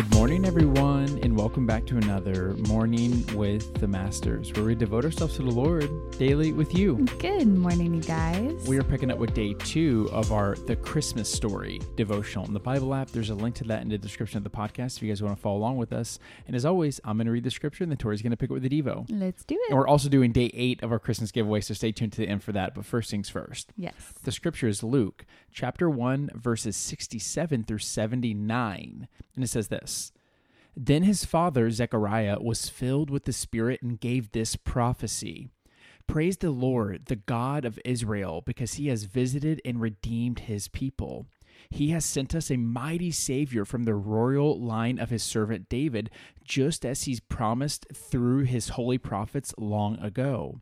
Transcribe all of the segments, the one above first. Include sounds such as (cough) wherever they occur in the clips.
Good morning, everyone, and welcome back to another Morning with the Masters, where we devote ourselves to the Lord daily with you. Good morning, you guys. We are picking up with day two of our The Christmas Story devotional in the Bible app. There's a link to that in the description of the podcast if you guys want to follow along with us. And as always, I'm going to read the scripture, and then Tori's going to pick up with the Devo. Let's do it. And we're also doing day eight of our Christmas giveaway, so stay tuned to the end for that. But first things first. yes. The scripture is Luke chapter 1, verses 67 through 79. And it says this Then his father, Zechariah, was filled with the Spirit and gave this prophecy Praise the Lord, the God of Israel, because he has visited and redeemed his people. He has sent us a mighty Savior from the royal line of his servant David, just as he's promised through his holy prophets long ago.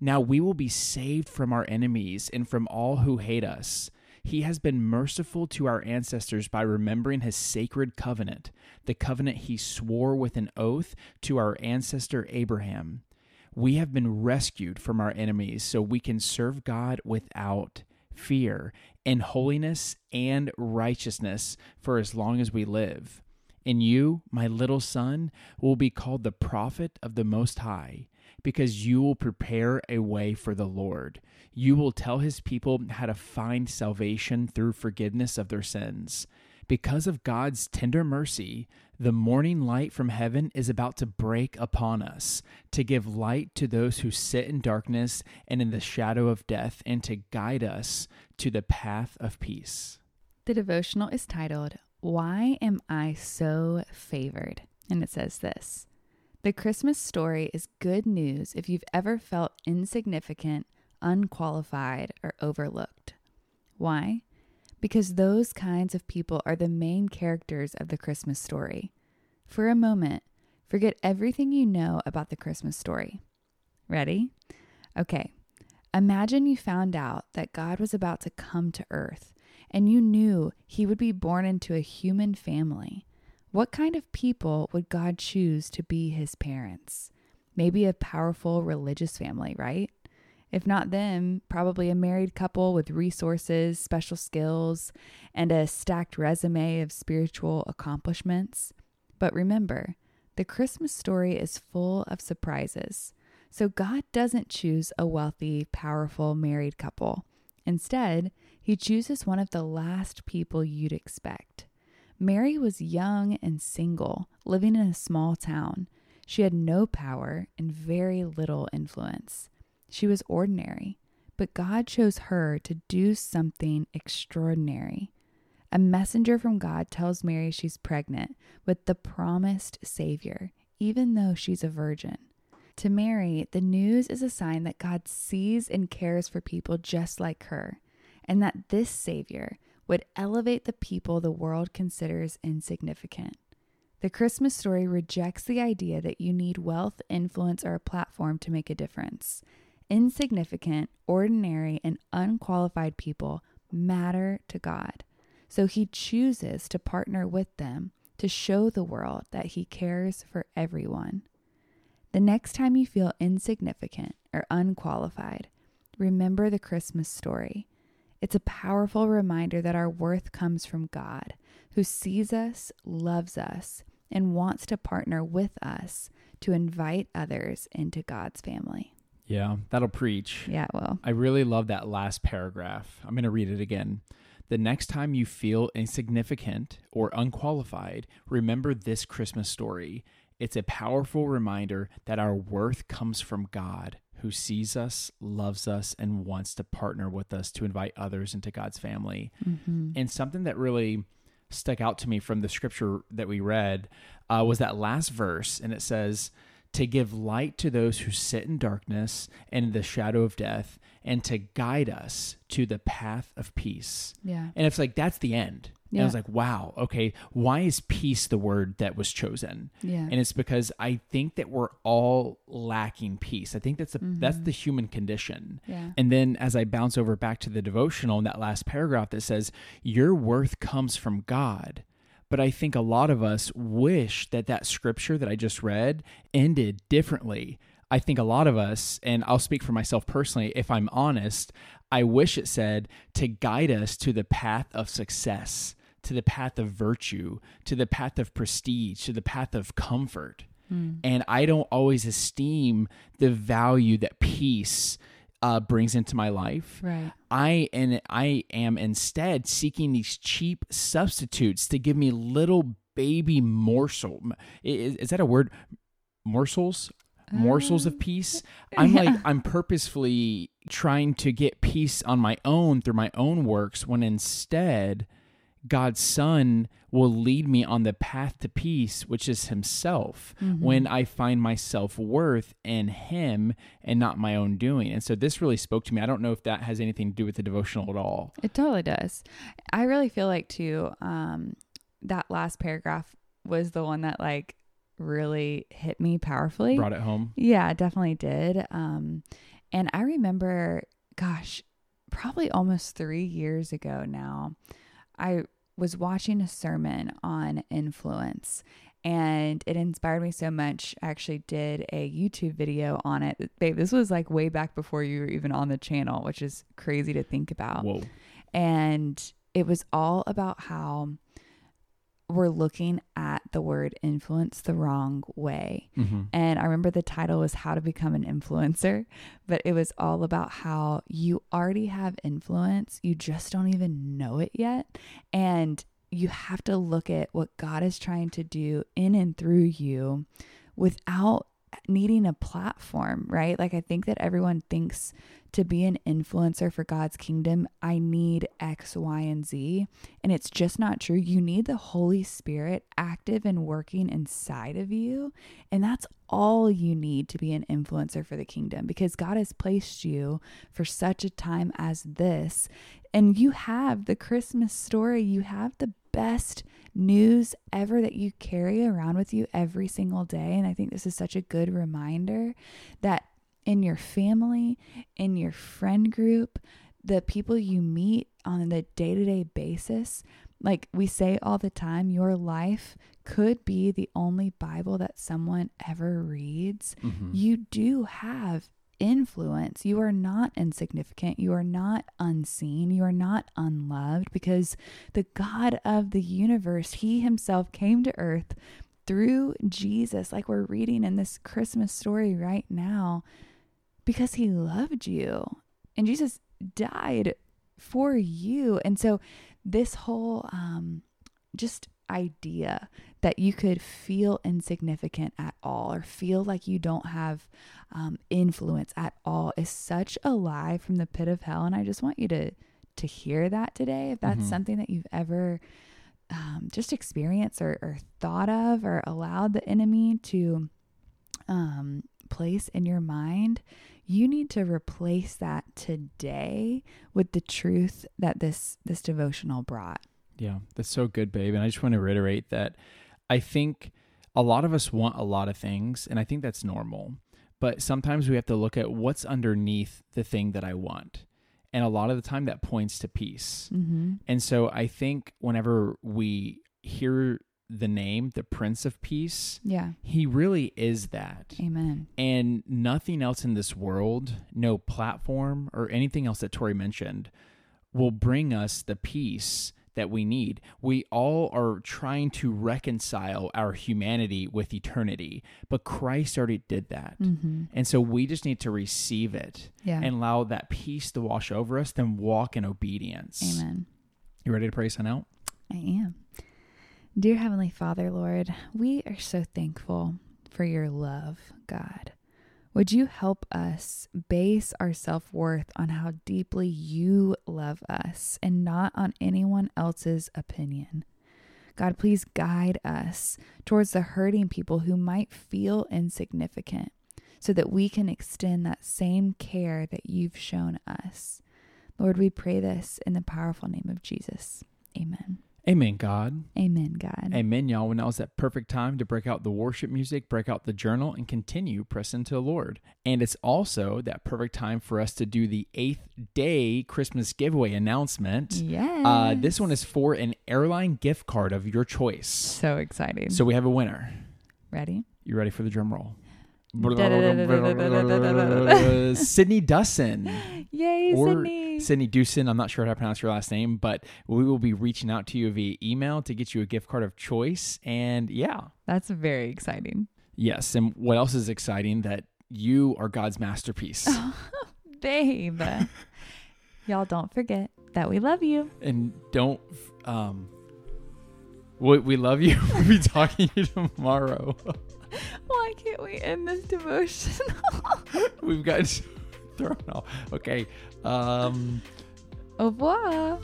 Now we will be saved from our enemies and from all who hate us. He has been merciful to our ancestors by remembering his sacred covenant, the covenant he swore with an oath to our ancestor Abraham. We have been rescued from our enemies so we can serve God without fear in holiness and righteousness for as long as we live. And you, my little son, will be called the prophet of the Most High, because you will prepare a way for the Lord. You will tell his people how to find salvation through forgiveness of their sins. Because of God's tender mercy, the morning light from heaven is about to break upon us, to give light to those who sit in darkness and in the shadow of death, and to guide us to the path of peace. The devotional is titled, Why Am I So Favored? And it says this The Christmas story is good news if you've ever felt insignificant, unqualified, or overlooked. Why? Because those kinds of people are the main characters of the Christmas story. For a moment, forget everything you know about the Christmas story. Ready? Okay. Imagine you found out that God was about to come to earth and you knew he would be born into a human family. What kind of people would God choose to be his parents? Maybe a powerful religious family, right? If not them, probably a married couple with resources, special skills, and a stacked resume of spiritual accomplishments. But remember, the Christmas story is full of surprises. So God doesn't choose a wealthy, powerful married couple. Instead, he chooses one of the last people you'd expect. Mary was young and single, living in a small town. She had no power and very little influence. She was ordinary, but God chose her to do something extraordinary. A messenger from God tells Mary she's pregnant with the promised Savior, even though she's a virgin. To Mary, the news is a sign that God sees and cares for people just like her, and that this Savior would elevate the people the world considers insignificant. The Christmas story rejects the idea that you need wealth, influence, or a platform to make a difference. Insignificant, ordinary, and unqualified people matter to God. So he chooses to partner with them to show the world that he cares for everyone. The next time you feel insignificant or unqualified, remember the Christmas story. It's a powerful reminder that our worth comes from God, who sees us, loves us, and wants to partner with us to invite others into God's family. Yeah, that'll preach. Yeah, well, I really love that last paragraph. I'm going to read it again. The next time you feel insignificant or unqualified, remember this Christmas story. It's a powerful reminder that our worth comes from God, who sees us, loves us, and wants to partner with us to invite others into God's family. mm-hmm. And something that really stuck out to me from the scripture that we read uh, was that last verse, and it says, to give light to those who sit in darkness and in the shadow of death, and to guide us to the path of peace. yeah, And it's like, that's the end. And I was like, wow, okay, why is peace the word that was chosen? yeah, And it's because I think that we're all lacking peace. I think that's a, that's mm-hmm. the human condition. yeah, And then as I bounce over back to the devotional in that last paragraph that says, Your worth comes from God. But I think a lot of us wish that that scripture that I just read ended differently. I think a lot of us, and I'll speak for myself personally, if I'm honest, I wish it said to guide us to the path of success, to the path of virtue, to the path of prestige, to the path of comfort. Mm. And I don't always esteem the value that peace uh, brings into my life. Right. I and I am instead seeking these cheap substitutes to give me little baby morsel. Is, is that a word? Morsels? Morsels of peace. (laughs) I'm yeah. like I'm purposefully trying to get peace on my own through my own works when instead God's son will lead me on the path to peace, which is himself, Mm-hmm. when I find my self-worth in him and not my own doing. And so this really spoke to me. I don't know if that has anything to do with the devotional at all. It totally does. I really feel like too, um, that last paragraph was the one that like really hit me powerfully. Brought it home. Yeah, definitely did. Um, and I remember, gosh, probably almost three years ago now, I was watching a sermon on influence and it inspired me so much. I actually did a YouTube video on it. Babe, this was like way back before you were even on the channel, which is crazy to think about Whoa. and it was all about how we're looking at the word influence the wrong way. hmm And I remember the title was How to Become an Influencer, but it was all about how you already have influence, you just don't even know it yet. And you have to look at what God is trying to do in and through you without needing a platform, right? Like, I think that everyone thinks to be an influencer for God's kingdom, I need X, Y, and Z. And it's just not true. You need the Holy Spirit active and working inside of you. And that's all you need to be an influencer for the kingdom because God has placed you for such a time as this. And you have the Christmas story, you have the best news ever that you carry around with you every single day. And I think this is such a good reminder that in your family, in your friend group, the people you meet on the day to day basis, like we say all the time, your life could be the only Bible that someone ever reads. hmm You do have influence. You are not insignificant. You are not unseen. You are not unloved because the God of the universe, He Himself came to earth through Jesus, like we're reading in this Christmas story right now, because He loved you. And Jesus died for you. And so, this whole um, just idea that you could feel insignificant at all or feel like you don't have um, influence at all is such a lie from the pit of hell. And I just want you to to hear that today. If that's Mhm. something that you've ever um, just experienced or, or thought of or allowed the enemy to um, place in your mind, you need to replace that today with the truth that this this devotional brought. Yeah, that's so good, babe. And I just want to reiterate that I think a lot of us want a lot of things, and I think that's normal. But sometimes we have to look at what's underneath the thing that I want. And a lot of the time that points to peace. Mm-hmm. And so I think whenever we hear the name, the Prince of Peace, Yeah. he really is that. Amen. And nothing else in this world, no platform or anything else that Tori mentioned, will bring us the peace that we need. We all are trying to reconcile our humanity with eternity, but Christ already did that. Mm-hmm. And so we just need to receive it Yeah. and allow that peace to wash over us, then walk in obedience. Amen. You ready to pray sign out? I am. Dear Heavenly Father, Lord, we are so thankful for your love, God. Would you help us base our self worth on how deeply you love us and not on anyone else's opinion? God, please guide us towards the hurting people who might feel insignificant so that we can extend that same care that you've shown us. Lord, we pray this in the powerful name of Jesus. Amen. Amen, God. Amen, God. Amen, y'all. When now is that perfect time to break out the worship music, break out the journal, and continue pressing to the Lord. And it's also that perfect time for us to do the eighth day Christmas giveaway announcement. Yes. Uh, this one is for an airline gift card of your choice. So exciting. So we have a winner. Ready? You ready for the drum roll? Sydney Dustin. Yay, or, Sydney. Sydney Dewson. I'm not sure how to pronounce your last name, but we will be reaching out to you via email to get you a gift card of choice. And yeah, That's very exciting. yes. And what else is exciting that you are God's masterpiece. (laughs) Babe. Y'all don't forget that we love you. and don't um we, we love you. (laughs) we'll be talking to you tomorrow. (laughs) Why can't we end this devotion? We've got (laughs) thrown off. Okay. Um Au revoir.